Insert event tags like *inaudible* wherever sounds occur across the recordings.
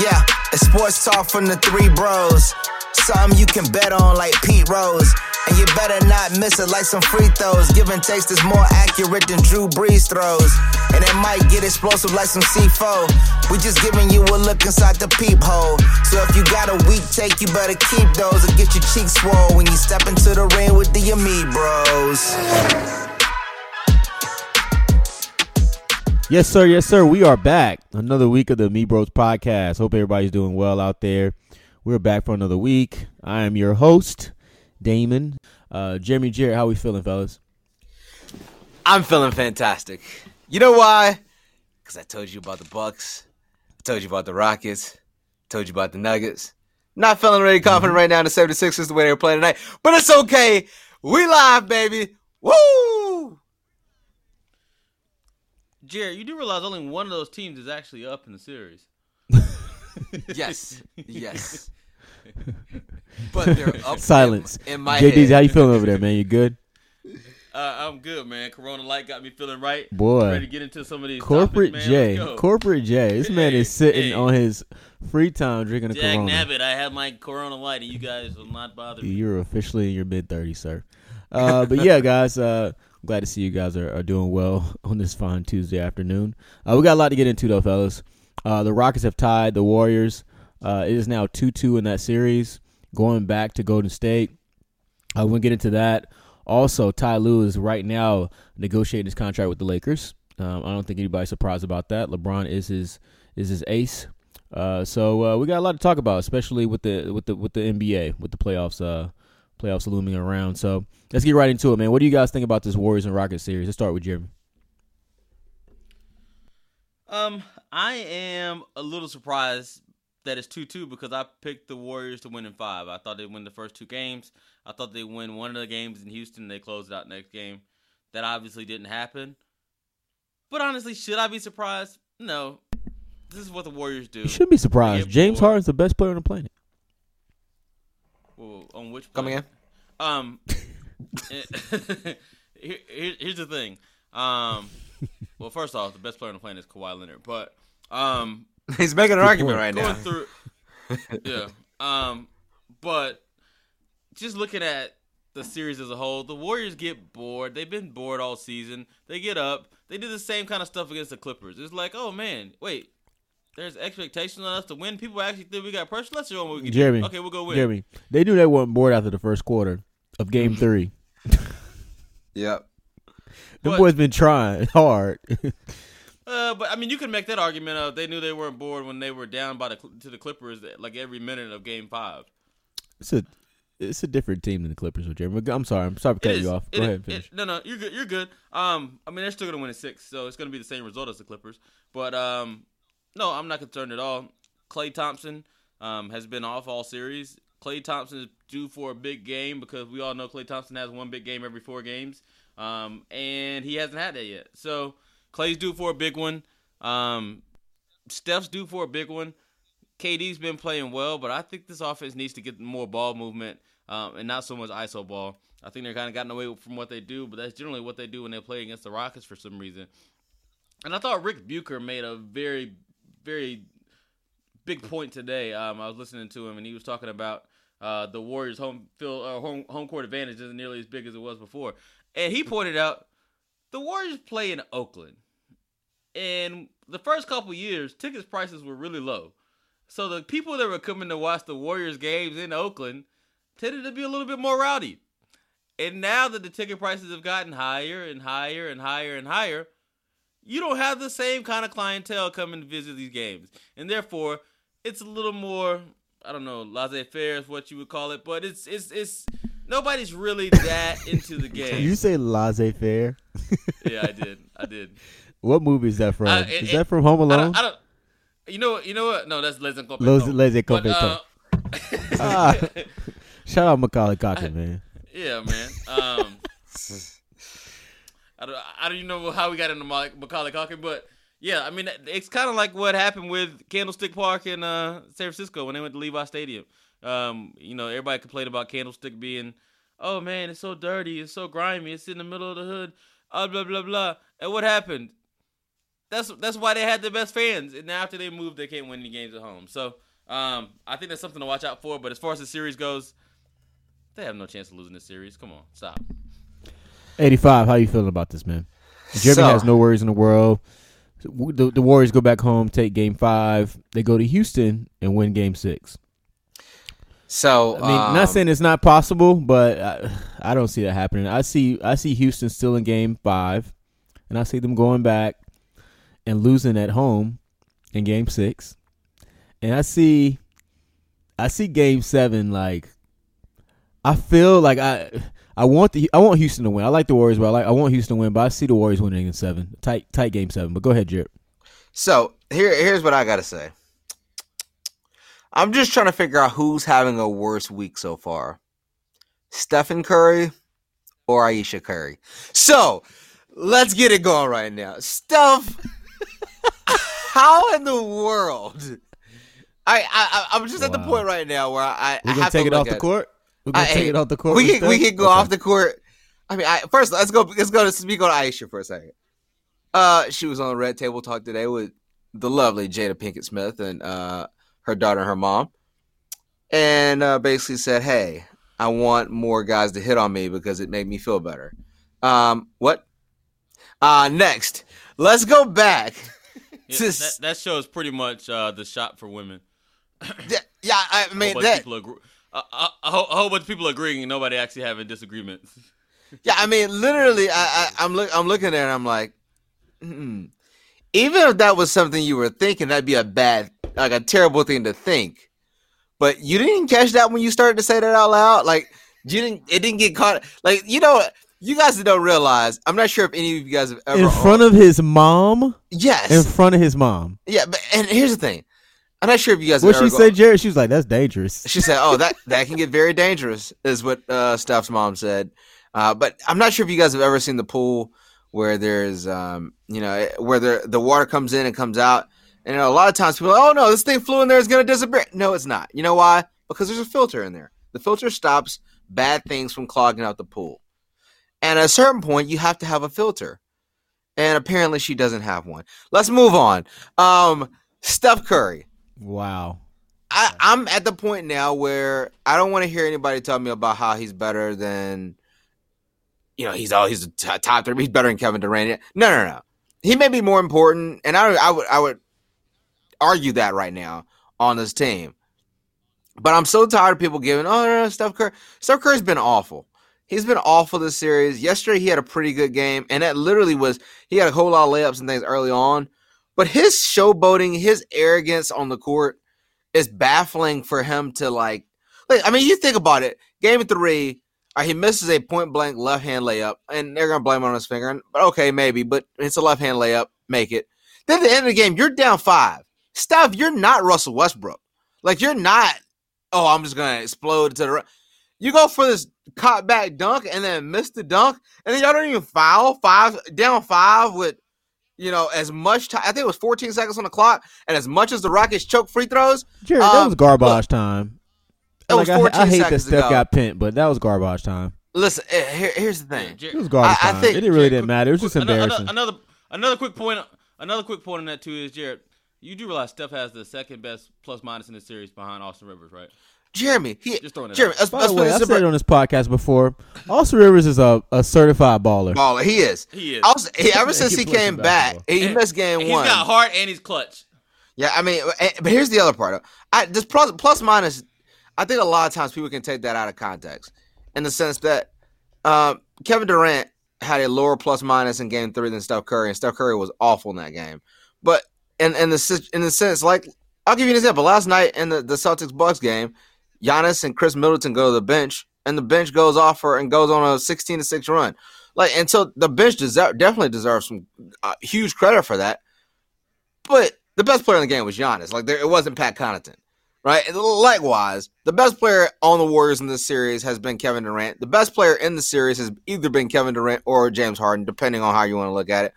Yeah, it's sports talk from the three bros. Something you can bet on like Pete Rose. And you better not miss it like some free throws. Give and takes is more accurate than Drew Brees throws. And it might get explosive like some C4. We just giving you a look inside the peephole. So if you got a weak take, you better keep those or get your cheeks swole when you step into the ring with the Ami bros. Yes, sir. Yes, sir. We are back. Another week of the Me Bros podcast. Hope everybody's doing well out there. We're back for another week. I am your host, Damon. Uh, Jeremy Jarrett, how we feeling, fellas? I'm feeling fantastic. You know why? Because I told you about the Bucks. I told you about the Rockets. I told you about the Nuggets. Not feeling really confident right now in the 76ers the way they were playing tonight. But it's okay. We live, baby. Woo! Jared, you do realize only one of those teams is actually up in the series. *laughs* Yes. Yes. *laughs* But they're up Silence. in, in my JD's, head. how you feeling over there, man? You good? Uh, I'm good, man. Corona Light got me feeling right. Boy. i ready to get into some of these Corporate topics, man. J. Let's go. Corporate J. This man is sitting hey. on his free time drinking a Jack Corona. Nabbit, I have my Corona Light, and you guys will not bother me. You're officially in your mid 30s, sir. Uh, but yeah, guys, uh, Glad to see you guys are, are doing well *laughs* on this fine Tuesday afternoon. Uh, we got a lot to get into, though, fellas. Uh, the Rockets have tied the Warriors. Uh, it is now 2 2 in that series, going back to Golden State. Uh, we'll get into that. Also, Ty Lue is right now negotiating his contract with the Lakers. Um, I don't think anybody's surprised about that. LeBron is his is his ace. Uh, so uh, we got a lot to talk about, especially with the with the with the NBA with the playoffs uh, playoffs looming around. So let's get right into it, man. What do you guys think about this Warriors and Rockets series? Let's start with Jeremy. Um, I am a little surprised that it's two two because I picked the Warriors to win in five. I thought they'd win the first two games. I thought they'd win one of the games in Houston. They closed out next game. That obviously didn't happen. But honestly, should I be surprised? No. This is what the Warriors do. You shouldn't be surprised. James. Harden's the best player on the planet. Well, on which Come play? again? Um, *laughs* here, here- here's the thing. Um, well, first off, the best player on the planet is Kawhi Leonard, but um, *laughs* He's making an argument point. right going now. through, yeah. Um, but just looking at the series as a whole, the Warriors get bored. They've been bored all season. They get up. They do the same kind of stuff against the Clippers. It's like, oh man, wait. There's expectations on us to win. People actually think we got pressure. Let's show them what we can Jeremy, do. Okay, we'll go win. Jeremy, they knew they weren't bored after the first quarter of Game *laughs* Three. Yep. The But- boys been trying *laughs* hard. Uh, but I mean, you can make that argument of they knew they weren't bored when they were down by the to the Clippers like every minute of Game Five. it's a it's a different team than the Clippers. With Jeremy, I'm sorry. I'm sorry for It cutting you off. Go is- ahead and finish. it- no, no, you're good. You're good. Um, I mean, they're still gonna win in six, so it's gonna be the same result as the Clippers. But um, no, I'm not concerned at all. Klay Thompson um has been off all series. Klay Thompson is due for a big game because we all know Klay Thompson has one big game every four games. Um, and he hasn't had that yet. So Klay's due for a big one. Um, Steph's due for a big one. KD's been playing well, but I think this offense needs to get more ball movement um, and not so much ISO ball. I think they're kind of gotten away from what they do, but that's generally what they do when they play against the Rockets for some reason. And I thought Rick Bucher made a very, very big point today. Um, I was listening to him, and he was talking about uh, the Warriors' home field, uh, home home court advantage isn't nearly as big as it was before. And he pointed out the Warriors play in Oakland, and the first couple years, tickets prices were really low. So the people that were coming to watch the Warriors games in Oakland tended to be a little bit more rowdy. And now that the ticket prices have gotten higher and higher and higher and higher, you don't have the same kind of clientele coming to visit these games. And therefore, it's a little more I don't know, laissez-faire is what you would call it, but it's it's it's nobody's really that *laughs* into the Did game. you say laissez faire? yeah, I did. I did. *laughs* What movie is that from? Uh, it- is it- that from Home I Alone? don't, I don't you know what you know what? No, that's Les Incompetents. Los Les But, Incompetents. uh, *laughs* Ah. Shout out Macaulay Culkin, man. Yeah, man. Um, I don't, I don't even know how we got into Ma- Macaulay Culkin, but yeah, I mean, it's kind of like what happened with Candlestick Park in uh, San Francisco when they went to Levi Stadium. Um, you know, everybody complained about Candlestick being, oh man, it's so dirty, it's so grimy, it's in the middle of the hood, uh, blah blah blah. And what happened? that's that's why they had the best fans. And after they moved, they can't win any games at home. So um, I think that's something to watch out for. But as far as the series goes, they have no chance of losing this series. Come on, stop. 85, how you feeling about this, man? Jeremy So- has no worries in the world. The, the Warriors go back home, take game five. They go to Houston and win game six. So I mean, um, not saying it's not possible, but I, I don't see that happening. I see I see Houston still in game five, and I see them going back and losing at home in game six. And I see I see game seven like I feel like I I want the I want Houston to win. I like the Warriors, but I like I want Houston to win, but I see the Warriors winning in seven. Tight tight game seven. But go ahead, Jared. So here, here's what I gotta say. I'm just trying to figure out who's having a worse week so far, Stephen Curry or Ayesha Curry. So let's get it going right now. Steph, *laughs* how in the world? I, I I'm just at the point right now where I, We're gonna have take to it off the court. We're gonna I- take it off the court. We can we can go Okay. off the court. I mean, I, first let's go let's go to speak on Ayesha for a second. Uh, she was on Red Table Talk today with the lovely Jada Pinkett Smith and uh her daughter and her mom, and uh, basically said, "Hey, I want more guys to hit on me because it made me feel better." Um, what? Uh, next, let's go back. *laughs* Yeah, to that, s- that shows pretty much uh, the shot for women. yeah, yeah, I A mean that. of people agree- a, a, a whole, bunch of people agreeing and nobody actually having disagreements. *laughs* Yeah, I mean, literally, I, I I'm look, I'm looking there and I'm like, mm even if that was something you were thinking, that'd be a bad, like a terrible thing to think. But you didn't catch that when you started to say that out loud. Like you didn't, it didn't get caught. Like you know, you guys don't realize. I'm not sure if any of you guys have ever in front of his mom. yes, In front of his mom. yeah. But and here's the thing, I'm not sure if you guys. What she said, Jared? She was like, "That's dangerous." *laughs* She said, "Oh, that that can get very dangerous," is what uh, Steph's mom said. Uh, but I'm not sure if you guys have ever seen the pool where there's, um, you know, where the the water comes in and comes out, and you know, a lot of times people, are, oh no, this thing flew in there is gonna disappear. No, it's not. You know why? Because there's a filter in there. The filter stops bad things from clogging out the pool. And at a certain point, you have to have a filter. And apparently, she doesn't have one. Let's move on. Um, Steph Curry. Wow. I, I'm at the point now where I don't want to hear anybody tell me about how he's better than, you know, he's all he's a t- top three. He's better than Kevin Durant. No, no, no. He may be more important, and I, I would, I would argue that right now on this team. But I'm so tired of people giving, oh, no, no, Steph Curry. Steph Curry's been awful. He's been awful this series. Yesterday, he had a pretty good game, and that literally was he had a whole lot of layups and things early on. But his showboating, his arrogance on the court is baffling for him to like. like I mean, you think about it. Game three, uh, he misses a point blank left hand layup, and they're gonna blame on his finger. But okay, maybe, but it's a left hand layup. Make it. Then at the end of the game, you're down five. Steph, you're not Russell Westbrook. Like you're not. Oh, I'm just gonna explode to the. ri-" You go for this caught back dunk and then miss the dunk, and then y'all don't even foul five down five with, you know, as much time. I think it was 14 seconds on the clock, and as much as the Rockets choke free throws, Jared, that Um, was garbage look, time. it was Like, I- 14 I, hate that seconds Steph ago. got pent, but that was garbage time. Listen, eh, here, here's the thing. Jer- It was garbage I- I time. think- it really Jared, didn't matter. It was just another, embarrassing. Another, another quick point. Another quick point on that too is Jared. You do realize Steph has the second best plus minus in the series behind Austin Rivers, right? Jeremy, he, Just throwing it Jeremy, out. let's, By let's the way, I this said it on this podcast before. Austin Rivers is a, a certified baller. baller. He is. He is. Also, he, ever Yeah, since he he came some back, he And- missed game He's one. got heart and he's clutch. Yeah, I mean, eh, but here's the other part. I this plus plus minus. I think a lot of times people can take that out of context, in the sense that um, Kevin Durant had a lower plus minus in Game Three than Steph Curry, and Steph Curry was awful in that game. But in in the in the sense, like I'll give you an example. Last night in the the Celtics Bucks game, Giannis and Khris Middleton go to the bench, and the bench goes off for and goes on a sixteen to six run. Like, and so the bench deserve, definitely deserves some uh, huge credit for that. But the best player in the game was Giannis. Like there, it wasn't Pat Connaughton, right? And likewise, the best player on the Warriors in this series has been Kevin Durant. The best player in the series has either been Kevin Durant or James Harden, depending on how you want to look at it.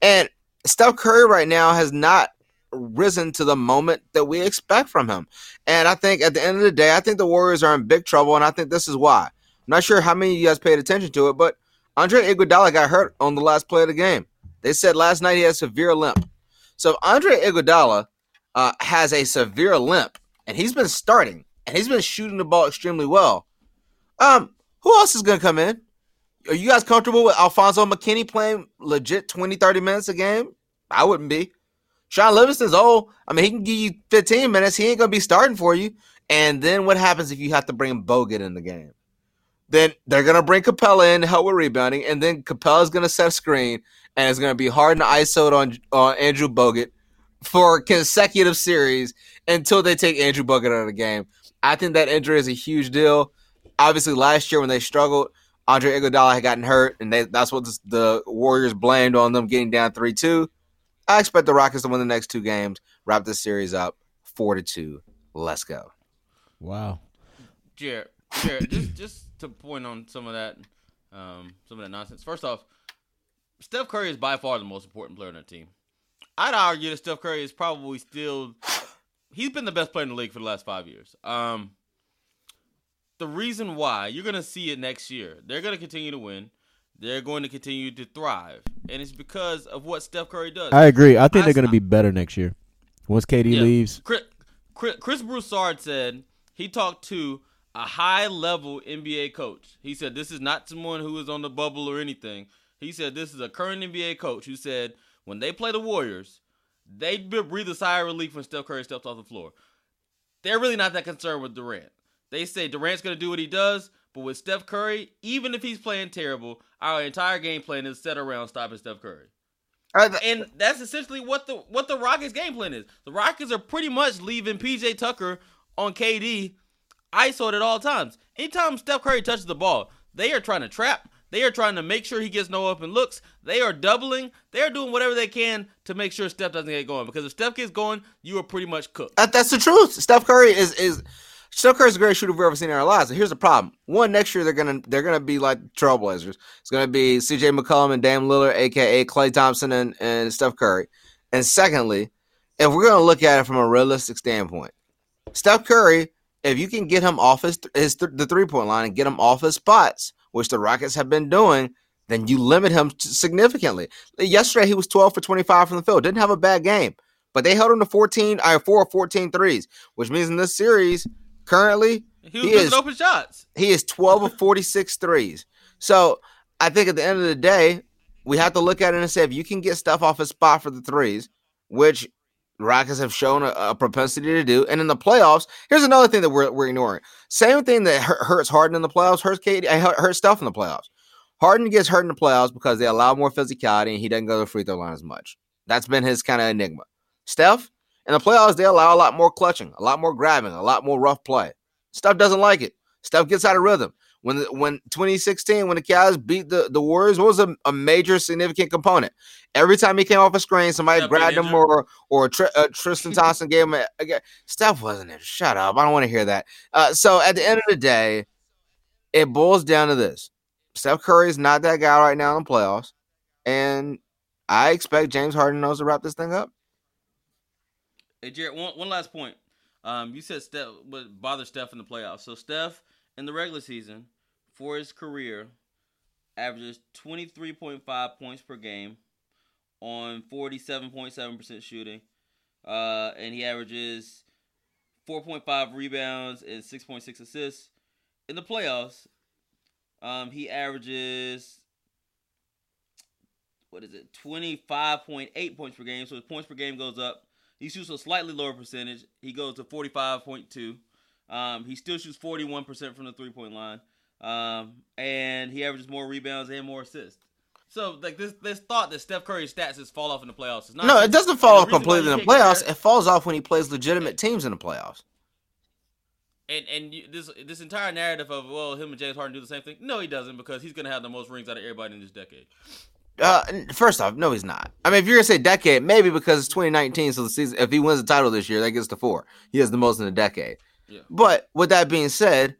And Steph Curry right now has not risen to the moment that we expect from him. And I think at the end of the day, I think the Warriors are in big trouble, and I think this is why. I'm not sure how many of you guys paid attention to it, but Andre Iguodala got hurt on the last play of the game. They said last night he has severe limp. So if Andre Iguodala uh, has a severe limp, and he's been starting, and he's been shooting the ball extremely well. Um, who else is going to come in? Are you guys comfortable with Alfonzo McKinnie playing legit 20, 30 minutes a game? I wouldn't be. Shaun Livingston's old. Oh, I mean, he can give you 15 minutes. He ain't going to be starting for you. And then what happens if you have to bring Bogut in the game? Then they're going to bring Capela in to help with rebounding. And then Capela's going to set screen. And it's going to be hard to ISO on, on Andrew Bogut for consecutive series until they take Andrew Bogut out of the game. I think that injury is a huge deal. Obviously, last year when they struggled, Andre Iguodala had gotten hurt, and they, that's what the Warriors blamed on them getting down three two. I expect the Rockets to win the next two games, wrap this series up four to two. Let's go. Wow. Jared, Jared, just just to point on some of that, um, some of that nonsense. First off, Steph Curry is by far the most important player on the team. I'd argue that Steph Curry is probably still he's been the best player in the league for the last five years. Um, the reason why you're gonna see it next year, they're gonna continue to win. They're going to continue to thrive, and it's because of what Steph Curry does. I agree. I think I- they're going to be better next year. Once KD Yeah. leaves, Chris, Chris, Chris Broussard said he talked to a high level NBA coach. He said this is not someone who is on the bubble or anything. He said this is a current NBA coach who said when they play the Warriors, they breathe a sigh of relief when Steph Curry steps off the floor. They're really not that concerned with Durant. They say Durant's going to do what he does, but with Steph Curry, even if he's playing terrible, our entire game plan is set around stopping Steph Curry and that's essentially what the what the Rockets game plan is. The Rockets are pretty much leaving PJ Tucker on KD ISO'd at all times. Anytime Steph Curry touches the ball, they are trying to trap. They are trying to make sure he gets no open looks. They are doubling. They are doing whatever they can to make sure Steph doesn't get going. Because if Steph gets going, you are pretty much cooked. That, that's the truth. Steph Curry is is Steph Curry's the greatest shooter we've ever seen in our lives. And here's the problem: one, next year they're gonna they're gonna be like Trailblazers. It's gonna be C.J. McCollum and Dame Lillard, aka Klay Thompson and, and Steph Curry. And secondly, if we're gonna look at it from a realistic standpoint, Steph Curry, if you can get him off his, his th- the three point line and get him off his spots, which the Rockets have been doing, then you limit him significantly. Yesterday he was 12 for 25 from the field. Didn't have a bad game. But they held him to 14, I 4 or 14 threes, which means in this series, currently, He was He is- open shots. he is 12 of 46 threes. So I think at the end of the day, we have to look at it and say if you can get stuff off his spot for the threes, which Rockets have shown a, a propensity to do, and in the playoffs, here's another thing that we're, we're ignoring. Same thing that hurts Harden in the playoffs, hurts KD, hurts stuff in the playoffs. Harden gets hurt in the playoffs because they allow more physicality and he doesn't go to the free throw line as much. That's been his kind of enigma. Steph, in the playoffs, they allow a lot more clutching, a lot more grabbing, a lot more rough play. Steph doesn't like it. Steph gets out of rhythm. When when 2016, when the Cavs beat the, the Warriors, what was a, a major significant component? Every time he came off a screen, somebody Steph grabbed him or or Tr- uh, Tristan *laughs* Thompson gave him a, a Steph wasn't it. Shut up. I don't want to hear that. Uh, so at the end of the day, it boils down to this. Steph Curry is not that guy right now in the playoffs. And I expect James Harden knows to wrap this thing up. Hey, Jared, one, one last point. Um, you said Steph would bother Steph in the playoffs. So Steph in the regular season for his career averages twenty three point five points per game on forty seven point seven percent shooting, uh, and he averages four point five rebounds and six point six assists. In the playoffs, um, he averages what is it twenty five point eight points per game. So his points per game goes up. He shoots a slightly lower percentage. He goes to 45.2. Um, he still shoots 41% from the three point line. Um, and he averages more rebounds and more assists. So like this this thought that Steph Curry's stats just fall off in the playoffs is not No, it doesn't fall off And the reason why completely in the playoffs. compare- It falls off when he plays legitimate teams in the playoffs. And and you, this this entire narrative of well him and James Harden do the same thing. No, he doesn't because he's gonna have the most rings out of everybody in this decade. Uh, first off, no, he's not. I mean, if you're gonna say decade, maybe because it's 2019, so the season. If he wins the title this year, that gets to four. He has the most in a decade. Yeah. But with that being said,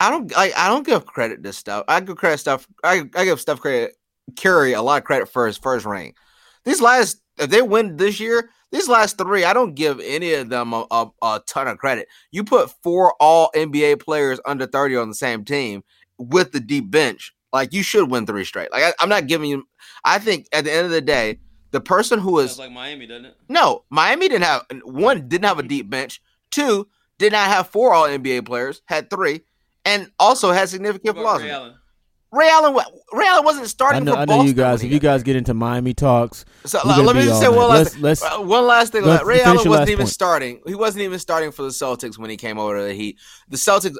I don't. I, I don't give credit to stuff. I give credit stuff. I, I give stuff credit. Curry a lot of credit for his first ring. These last, if they win this year, these last three, I don't give any of them a, a, a ton of credit. You put four All NBA players under 30 on the same team with the deep bench. Like you should win three straight. Like I, I'm not giving you. I think at the end of the day, the person who is like Miami, doesn't it? no Miami didn't have one didn't have a deep bench. Two did not have four All NBA players. Had three, and also had significant flaws. Ray. Allen? Ray Allen, wa- Ray Allen wasn't I starting know, for I Boston. know you guys. If you guys get into Miami talks, So We're let, me just say one last, Let's- let's- uh, one last thing. let's Ray finish Allen wasn't even point. starting. He wasn't even starting for the Celtics when he came over to the Heat. The Celtics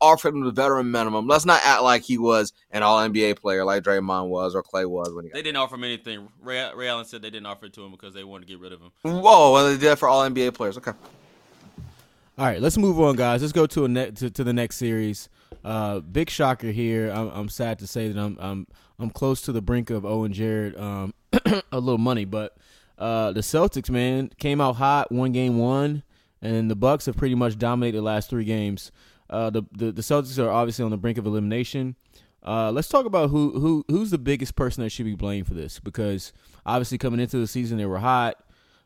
offered him the veteran minimum. Let's not act like he was an All NBA player like Draymond was or Klay was when he got. They didn't offer him anything. Ray, Ray Allen said they didn't offer it to him because they wanted to get rid of him. Whoa, well they did that for All NBA players. Okay. All right, let's move on, guys. Let's go to a ne- to, to the next series. Uh, big shocker here. I'm, I'm sad to say that I'm I'm I'm close to the brink of Owen Jared um, *clears throat* a little money, but uh, the Celtics man came out hot, one game one, and the Bucks have pretty much dominated the last three games. Uh, the, the the Celtics are obviously on the brink of elimination. Uh, let's talk about who who who's the biggest person that should be blamed for this because obviously coming into the season they were hot,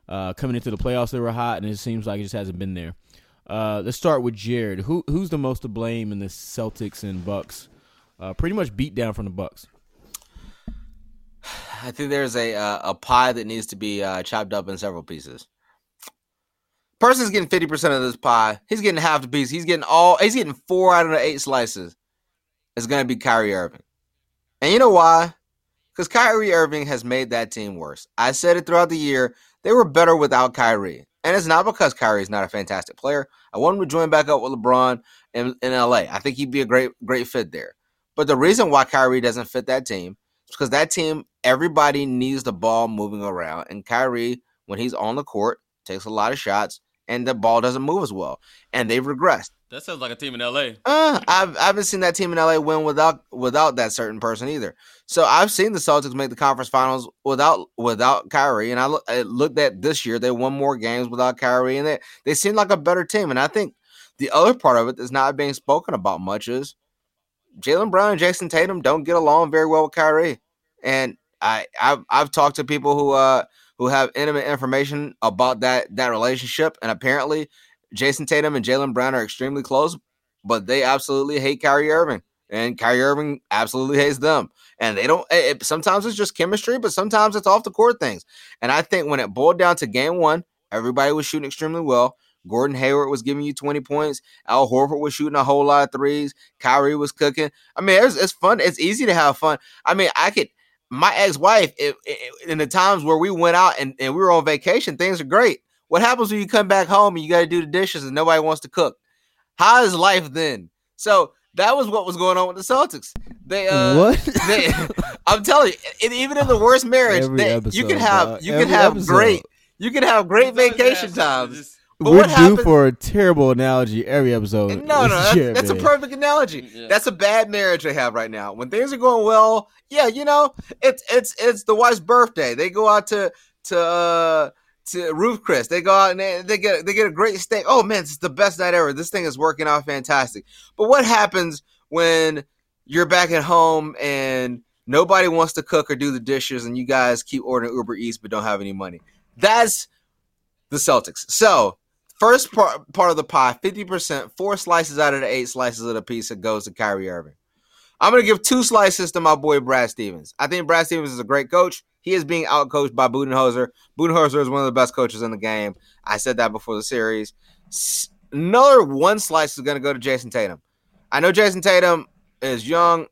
uh, coming into the playoffs they were hot, and it seems like it just hasn't been there. Uh, let's start with Jared. Who who's the most to blame in the Celtics and Bucks? Uh, pretty much beat down from the Bucks. I think there's a uh, a pie that needs to be uh, chopped up in several pieces. Person's getting fifty percent of this pie. He's getting half the piece. He's getting all. He's getting four out of the eight slices. It's gonna be Kyrie Irving, and you know why? Because Kyrie Irving has made that team worse. I said it throughout the year. They were better without Kyrie, and it's not because Kyrie is not a fantastic player. I want him to join back up with LeBron in, in LA. I think he'd be a great great fit there. But the reason why Kyrie doesn't fit that team is because that team, everybody needs the ball moving around. And Kyrie, when he's on the court, takes a lot of shots and the ball doesn't move as well. And they've regressed. That sounds like a team in LA. Uh, I've I haven't seen that team in LA win without without that certain person either. So I've seen the Celtics make the conference finals without without Kyrie, and I, look, I looked at this year they won more games without Kyrie, and they they seem like a better team. And I think the other part of it that's not being spoken about much is Jaylen Brown and Jayson Tatum don't get along very well with Kyrie, and I I've I've talked to people who uh who have intimate information about that that relationship, and apparently Jayson Tatum and Jaylen Brown are extremely close, but they absolutely hate Kyrie Irving, and Kyrie Irving absolutely hates them. And they don't. It, sometimes it's just chemistry, but sometimes it's off the court things. And I think when it boiled down to game one, everybody was shooting extremely well. Gordon Hayward was giving you 20 points. Al Horford was shooting a whole lot of threes. Kyrie was cooking. I mean, it's, it's fun. It's easy to have fun. I mean, I could. My ex-wife, it, it, in the times where we went out and, and we were on vacation, things are great. What happens when you come back home and you got to do the dishes and nobody wants to cook? How is life then? So that was what was going on with the Celtics. They uh, what? they, *laughs* I'm telling you, and even in the worst marriage, Every they, you episode, can have dog. you can have episode. great you can have great vacation have something times. Just- But We're what due happens- for a terrible analogy every episode. No, no, that's, Yeah, that's a perfect analogy. Yeah. That's a bad marriage they have right now. When things are going well, yeah, you know, it's it's it's the wife's birthday. They go out to to uh, to Ruth's Chris. They go out and they, they get they get a great steak. Oh man, this is the best night ever. This thing is working out fantastic. But what happens when you're back at home and nobody wants to cook or do the dishes, and you guys keep ordering Uber Eats but don't have any money? That's the Celtics. So first part part of the pie, fifty percent, four slices out of the eight slices of the pizza goes to Kyrie Irving. I'm gonna give two slices to my boy Brad Stevens. I think Brad Stevens is a great coach. He is being outcoached by Budenholzer. Budenholzer is one of the best coaches in the game. I said that before the series. Another one slice is gonna go to Jayson Tatum. I know Jayson Tatum is young,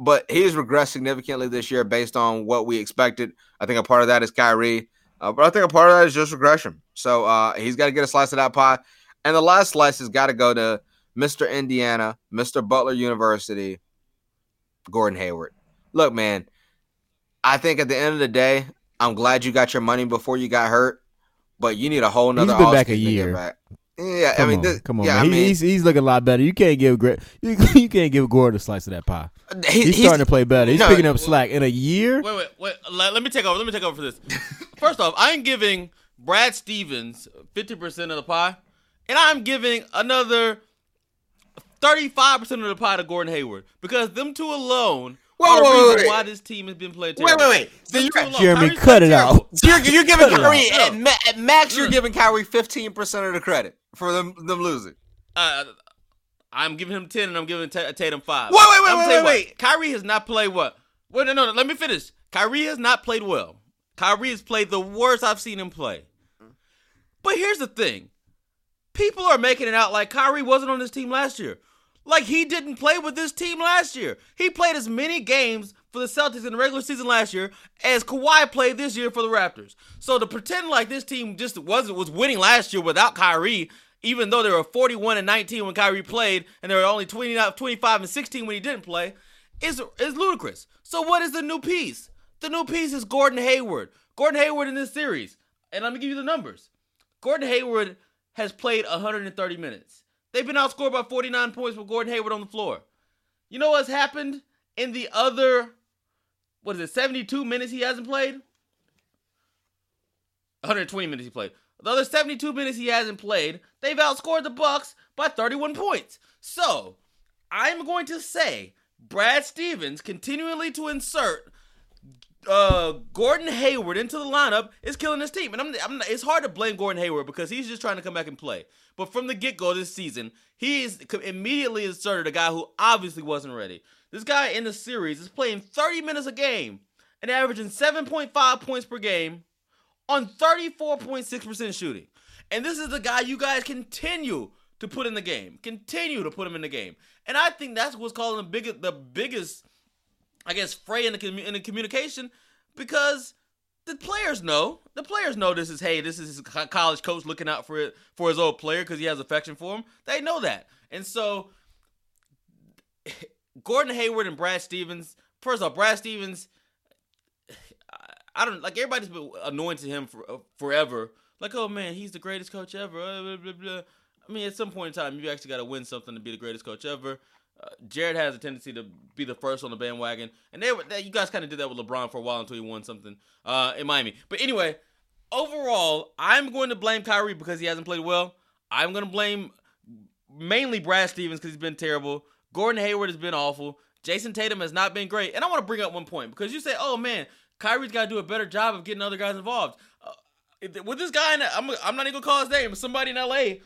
but he has regressed significantly this year based on what we expected. I think a part of that is Kyrie. Uh, but I think a part of that is just regression. So uh, he's got to get a slice of that pie. And the last slice has got to go to Mr. Indiana, Mr. Butler University, Gordon Hayward. Look, man, I think at the end of the day, I'm glad you got your money before you got hurt, but you need a whole nother. been back a offseason to get year. back. Yeah, Come I mean, on, this, come on, yeah, man. I mean, he's he's looking a lot better. You can't give Gre- *laughs* you, you can't give Gordon a slice of that pie. he- He's, starting to play better. He's no, picking up slack in a year. Wait, wait, wait. Let, let me take over. Let me take over for this. First off, I ain't giving Brad Stevens 50% of the pie, and I'm giving another 35% of the pie to Gordon Hayward because them two alone Whoa, are the wait, wait, reason wait. why this team has been playing Wait, terrible. wait, wait. So you're- two. Jeremy, Kyrie's cut it terrible. out. So you're, you're giving Kyrie at, ma- at max. You're giving Kyrie 15 percent of the credit for them them losing. Uh, I'm giving him ten, and I'm giving Ta- Tatum five. Wait, wait, wait, I'm wait, telling wait, what, Kyrie has not played what? Wait, no, no, no, let me finish. Kyrie has not played well. Kyrie has played the worst I've seen him play. But here's the thing: people are making it out like Kyrie wasn't on this team last year. Like he didn't play with this team last year. He played as many games for the Celtics in the regular season last year as Kawhi played this year for the Raptors. So to pretend like this team just wasn't was winning last year without Kyrie, even though they were 41 and 19 when Kyrie played, and they were only 20, 25 and 16 when he didn't play, is is ludicrous. So what is the new piece? The new piece is Gordon Hayward. Gordon Hayward in this series, and let me give you the numbers. Gordon Hayward has played 130 minutes. They've been outscored by 49 points with Gordon Hayward on the floor. You know what's happened in the other, what is it, 72 minutes he hasn't played? 120 minutes he played. The other 72 minutes he hasn't played, they've outscored the Bucks by 31 points. So, I'm going to say Brad Stevens continually to insert uh, Gordon Hayward into the lineup is killing this team. And I'm, I'm it's hard to blame Gordon Hayward because he's just trying to come back and play. But from the get go this season, he is immediately inserted a guy who obviously wasn't ready. This guy in the series is playing 30 minutes a game and averaging 7.5 points per game on 34.6% shooting. And this is the guy you guys continue to put in the game. Continue to put him in the game. And I think that's what's causing the biggest the biggest I guess fray in the commu- in the communication because the players know. The players know this is hey, this is his college coach looking out for it for his old player because he has affection for him. They know that, and so *laughs* Gordon Hayward and Brad Stevens. First off, Brad Stevens. *sighs* I don't like everybody's been anointing him for uh, forever. Like, oh man, he's the greatest coach ever. uh, blah, blah, blah. I mean, at some point in time, you actually got to win something to be the greatest coach ever. Uh, Jared has a tendency to be the first on the bandwagon, and they, were, they you guys kind of did that with LeBron for a while until he won something uh, in Miami. But anyway, overall, I'm going to blame Kyrie because he hasn't played well. I'm going to blame mainly Brad Stevens because he's been terrible. Gordon Hayward has been awful. Jayson Tatum has not been great. And I want to bring up one point because you say, "Oh man, Kyrie's got to do a better job of getting other guys involved." Uh, with this guy, in, I'm, I'm not even gonna call his name. Somebody in LA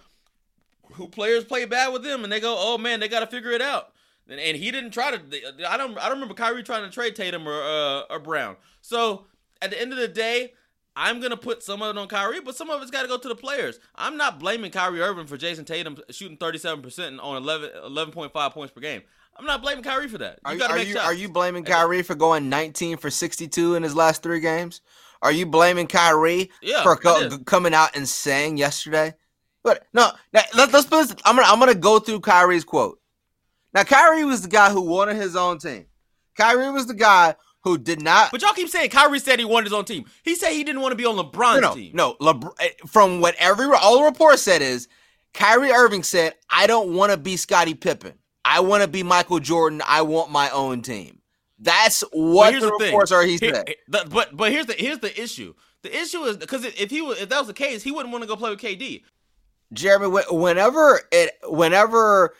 who players play bad with them, and they go, "Oh man, they got to figure it out." And, and, he didn't try to. I don't. I don't remember Kyrie trying to trade Tatum or uh, or Brown. So at the end of the day, I'm gonna put some of it on Kyrie, but some of it's got to go to the players. I'm not blaming Kyrie Irving for Jayson Tatum shooting 37 percent on 11 11.5 points per game. I'm not blaming Kyrie for that. You Are, gotta are you are you blaming Kyrie for going 19 for 62 in his last three games? Are you blaming Kyrie Yeah, for co- coming out and saying yesterday? But no, now, let, let's put this, I'm gonna I'm gonna go through Kyrie's quote. Now Kyrie was the guy who wanted his own team. Kyrie was the guy who did not. But y'all keep saying Kyrie said he wanted his own team. He said he didn't want to be on LeBron's no, no, team. no. LeBron, eh, from what every all the reports said is, Kyrie Irving said, "I don't want to be Scottie Pippen. I want to be Michael Jordan. I want my own team." That's what the, the thing. reports are. He Here- said. the- but but here's the here's the issue. The issue is because if he was if that was the case, he wouldn't want to go play with KD. Jeremy, whenever it, whenever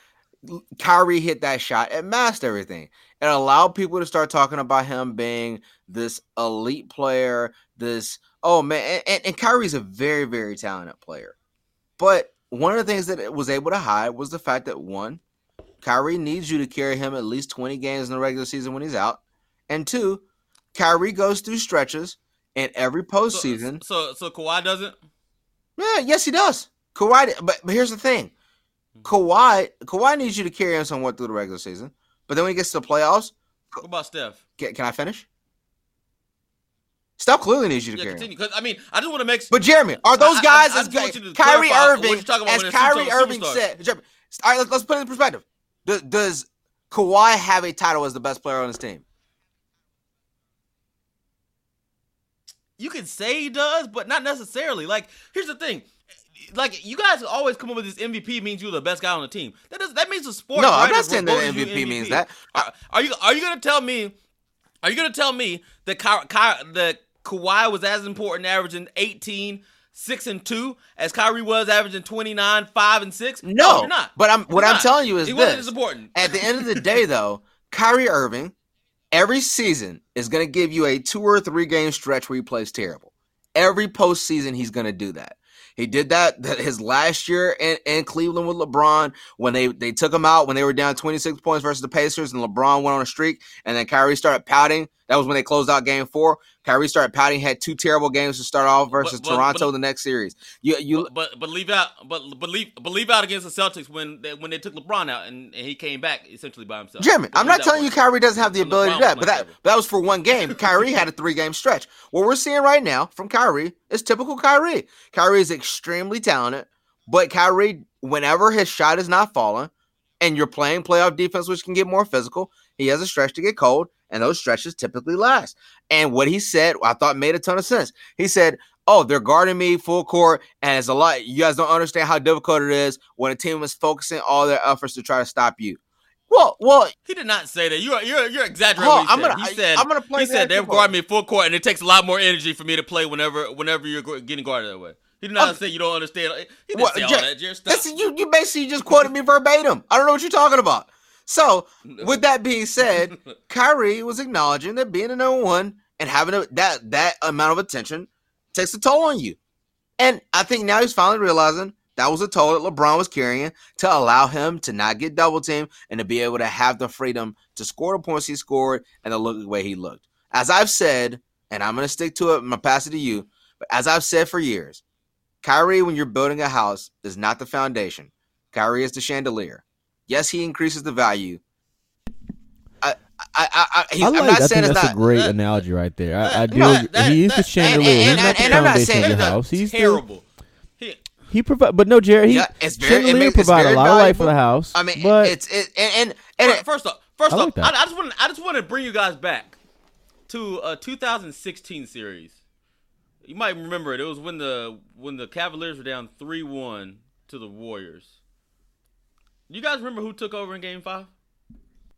Kyrie hit that shot, it masked everything. It allowed people to start talking about him being this elite player. This oh man, and, and Kyrie's a very very talented player. But one of the things that it was able to hide was the fact that one, Kyrie needs you to carry him at least twenty games in the regular season when he's out, and two, Kyrie goes through stretches in every So, postseason. So so Kawhi doesn't. Yeah, yes, he does. Kawhi, but, but here's the thing: hmm. Kawhi, Kawhi needs you to carry him somewhat through the regular season, but then when he gets to the playoffs, What about Steph? can, can I finish? Steph clearly needs you to Yeah, carry continue. Because I mean, I just want to make. But Jeremy, are those I- I- guys I as good? Kyrie Irving, you're talking about as Kyrie Irving said, Jeremy, all right, let's, let's put it in perspective. Does, does Kawhi have a title as the best player on his team? you can say he does, but not necessarily. Like, here's the thing. Like you guys always come up with this MVP means you're the best guy on the team. That does that means the sport. No, I'm not saying that you MVP means that. Are, are you are you gonna tell me? Are you gonna tell me that Ka, Ka, that Kawhi was as important, averaging 18, 6 and two, as Kyrie was averaging 29, 5 and six? No, you're not. But I'm what You're I'm not. telling you is he this: wasn't as important. At the end of the day, *laughs* though, Kyrie Irving every season is going to give you a two or three game stretch where he plays terrible. Every postseason, he's going to do that. He did that his last year in, in Cleveland with LeBron when they, they took him out when they were down 26 points versus the Pacers and LeBron went on a streak and then Kyrie started pouting. That was when they closed out game four. Kyrie started pouting, had two terrible games to start off versus but, but, Toronto but, the next series. You you but but leave out but leave but out against the Celtics when they, when they took LeBron out and, and he came back essentially by himself. Jimmy, I'm not telling you Kyrie doesn't have the ability to do that, but that but that was for one game. *laughs* Kyrie had a three game stretch. What we're seeing right now from Kyrie is typical Kyrie. Kyrie is extremely talented, but Kyrie, whenever his shot is not falling, and you're playing playoff defense, which can get more physical, he has a stretch to get cold and those stretches typically last. And what he said, I thought made a ton of sense. He said, "Oh, they're guarding me full court, and it's a lot. You guys don't understand how difficult it is when a team is focusing all their efforts to try to stop you." Well, well, he did not say that. You're you're you're exaggerating. Oh, I'm gonna, he said, I'm gonna play. He said they're guarding me full court, and it takes a lot more energy for me to play whenever whenever you're getting guarded that way. He did not um, say you don't understand. He didn't well, say all that. Stop. You, you basically just quoted me verbatim. I don't know what you're talking about. So, with that being said, *laughs* Kyrie was acknowledging that being a number one and having a, that that amount of attention takes a toll on you. And I think now he's finally realizing that was a toll that LeBron was carrying to allow him to not get double teamed and to be able to have the freedom to score the points he scored and to look the way he looked. As I've said, and I'm going to stick to it, I'm going to pass it to you, but as I've said for years, Kyrie, when you're building a house, is not the foundation. Kyrie is the chandelier. Yes, he increases the value. I, I, I, I, I like, am not I saying think that's not, a great that, analogy right there. I, I do. No, that, he is the chandelier. And, and, He's not the foundation of your house. He's terrible. he, he provide, but no, Jared. He yeah, it's very, chandelier it provide a lot valuable. of light for the house. I mean, but it's it, and and, and first off, first off, I, I just want I just want to bring you guys back to a 2016 series. You might remember it. It was when the when the Cavaliers were down three one to the Warriors. You guys remember who took over in Game Five?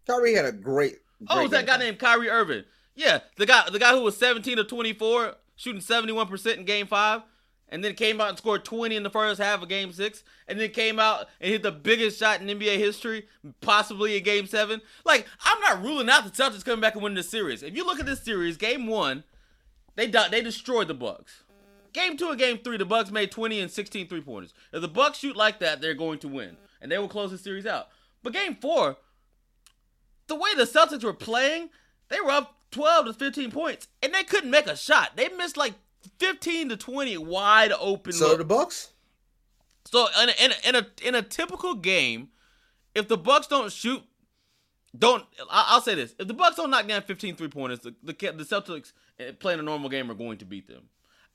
Kyrie had a great. oh, great was that guy named Kyrie Irving? Yeah, the guy, the guy who was 17 to 24, shooting 71 percent in Game Five, and then came out and scored 20 in the first half of Game Six, and then came out and hit the biggest shot in NBA history, possibly in Game Seven. Like, I'm not ruling out the Celtics coming back and winning this series. If you look at this series, Game One, they they destroyed the Bucks. Game two and game three, the Bucks made 20 and 16 three pointers. If the Bucks shoot like that, they're going to win and they will close the series out. But game four, the way the Celtics were playing, they were up 12 to 15 points, and they couldn't make a shot. They missed like 15 to 20 wide open. So the Bucks. So in a, in a, in a in a typical game, if the Bucks don't shoot, don't I'll say this: if the Bucks don't knock down 15 three pointers, the, the the Celtics eh, playing a normal game are going to beat them.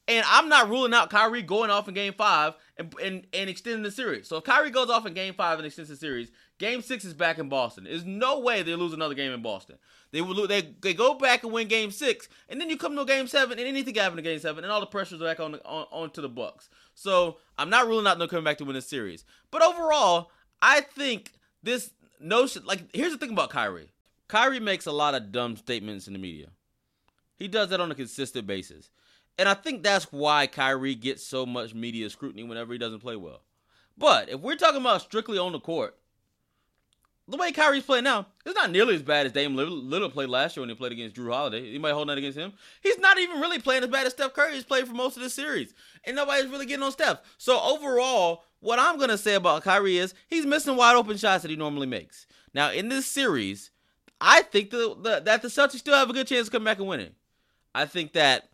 And I'm not ruling out Kyrie going off in game five and, and, and extending the series. So if Kyrie goes off in game five and extends the series, game six is back in Boston. There's no way they lose another game in Boston. They will they, they go back and win game six, and then you come to game seven, and anything happen to game seven, and all the pressure's back on, the, on onto the Bucks. So I'm not ruling out no coming back to win the series. But overall, I think this notion like here's the thing about Kyrie. Kyrie makes a lot of dumb statements in the media. He does that on a consistent basis. And I think that's why Kyrie gets so much media scrutiny whenever he doesn't play well. But if we're talking about strictly on the court, the way Kyrie's playing now, it's not nearly as bad as Dame Lillard played last year when he played against Jrue Holiday. Anybody holding that against him? He's not even really playing as bad as Steph Curry has played for most of the series. And nobody's really getting on Steph. So overall, what I'm going to say about Kyrie is he's missing wide open shots that he normally makes. Now, in this series, I think the, the, that the Celtics still have a good chance to come back and win it. I think that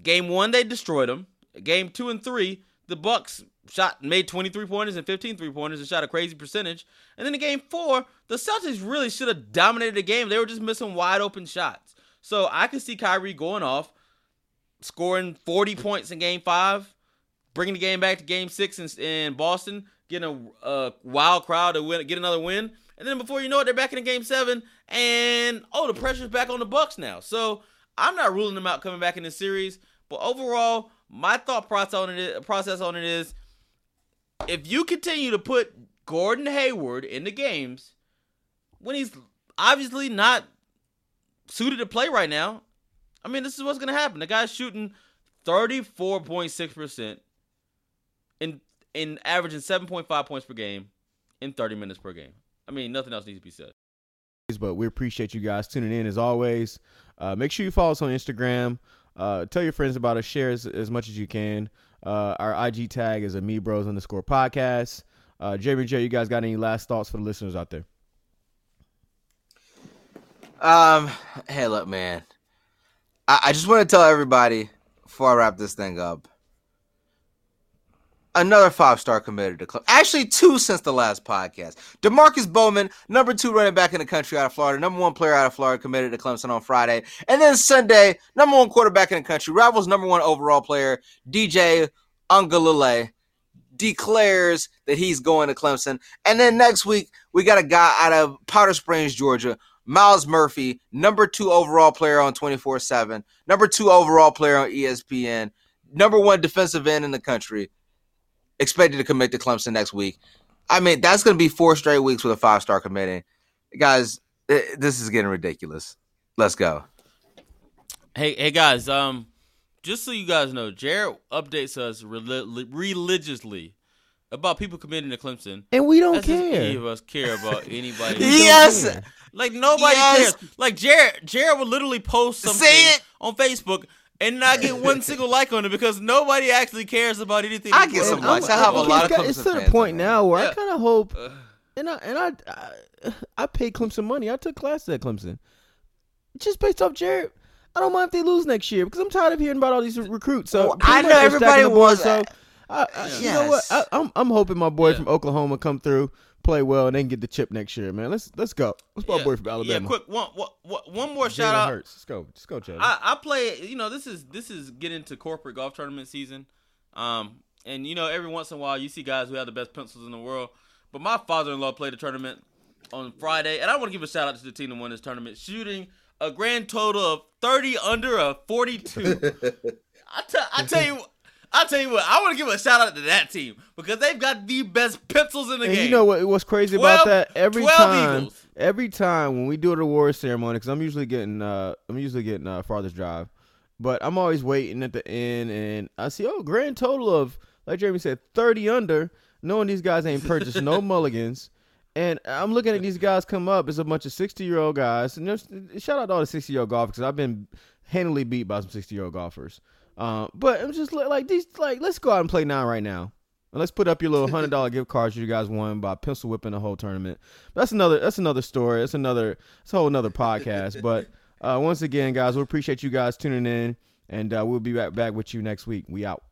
Game one, they destroyed them. Game two and three, the Bucks shot made 23 pointers and 15 three pointers and shot a crazy percentage. And then in game four, the Celtics really should have dominated the game. They were just missing wide open shots. So I could see Kyrie going off, scoring 40 points in game five, bringing the game back to game six in, in Boston, getting a, a, wild crowd to win, get another win. And then before you know it, they're back in game seven, and oh, the pressure's back on the Bucks now. So I'm not ruling them out coming back in the series, but overall, my thought process on it is, process on it is if you continue to put Gordon Hayward in the games when he's obviously not suited to play right now, I mean, this is what's going to happen. The guy's shooting 34.6% in in averaging 7.5 points per game in 30 minutes per game. I mean, nothing else needs to be said. But we appreciate you guys tuning in as always. Uh, make sure you follow us on Instagram. Uh, tell your friends about us. Share as, as much as you can. Uh, our IG tag is a Me Bros underscore podcast. Uh, J, you guys got any last thoughts for the listeners out there? Um, hey, look, man. I, I just want to tell everybody before I wrap this thing up. Another five star committed to club. Actually, two since the last podcast. Demarkcus Bowman, number two running back in the country out of Florida, number one player out of Florida, committed to Clemson on Friday. And then Sunday, number one quarterback in the country, Rivals number one overall player, DJ Uiagalelei, declares that he's going to Clemson. And then next week, we got a guy out of Powder Springs, Georgia, Myles Murphy, number two overall player on 24 7, number two overall player on ESPN, number one defensive end in the country, expected to commit to Clemson next week. I mean, that's going to be four straight weeks with a five star committing. Guys, it, this is getting ridiculous. Let's go. Hey, hey guys, um, just so you guys know, Jared updates us rel- religiously about people committing to Clemson. And we don't That's care. any of us care about *laughs* anybody. Yes. Like nobody Yes. cares. Like Jared, Jared would literally post something Say on Facebook and not get one *laughs* single like on it because nobody actually cares about anything. I get some likes. I have a it's lot of got- It's to the point now where I kind of hope, and I and I, I I paid Clemson money. I took classes at Clemson, just based off Jared. I don't mind if they lose next year because I'm tired of hearing about all these recruits. So Well, I know everybody stacking the board, wants So that. I, I, you know what? Yes. I, I'm I'm hoping my boy Yeah. from Oklahoma come through, play well, and they can get the chip next year, man. Let's let's go. Let's my Yeah. boy from Alabama. Yeah, quick one, one, one more Jalen shout out. Hurts. Let's go. Just go, Jalen. I, I play. You know, this is this is getting to corporate golf tournament season. Um, and you know, every once in a while, you see guys who have the best pencils in the world. But my father-in-law played a tournament on Friday, and I want to give a shout out to the team that won this tournament, shooting a grand total of thirty under a forty-two. *laughs* I tell, I tell you. I tell you what, I want to give a shout out to that team because they've got the best pencils in the And game. you know what? What's crazy 12 about that? Every time, Eagles. every time when we do the award ceremony, because I'm usually getting, uh, I'm usually getting uh, farthest drive, but I'm always waiting at the end, and I see, oh, grand total of, like Jeremy said, 30 under, knowing these guys ain't purchased no *laughs* mulligans. And I'm looking at these guys come up. It's a bunch of 60 year old guys. And shout out to all the 60 year old golfers because I've been handily beat by some 60 year old golfers. Uh, but I'm just li- like these, like let's go out and play now, right now. And let's put up your little hundred dollar gift cards you guys won by pencil whipping the whole tournament. That's another. That's another story. That's another. It's a whole another podcast. *laughs* But uh, once again, guys, we appreciate you guys tuning in, and uh, we'll be back back with you next week. We out.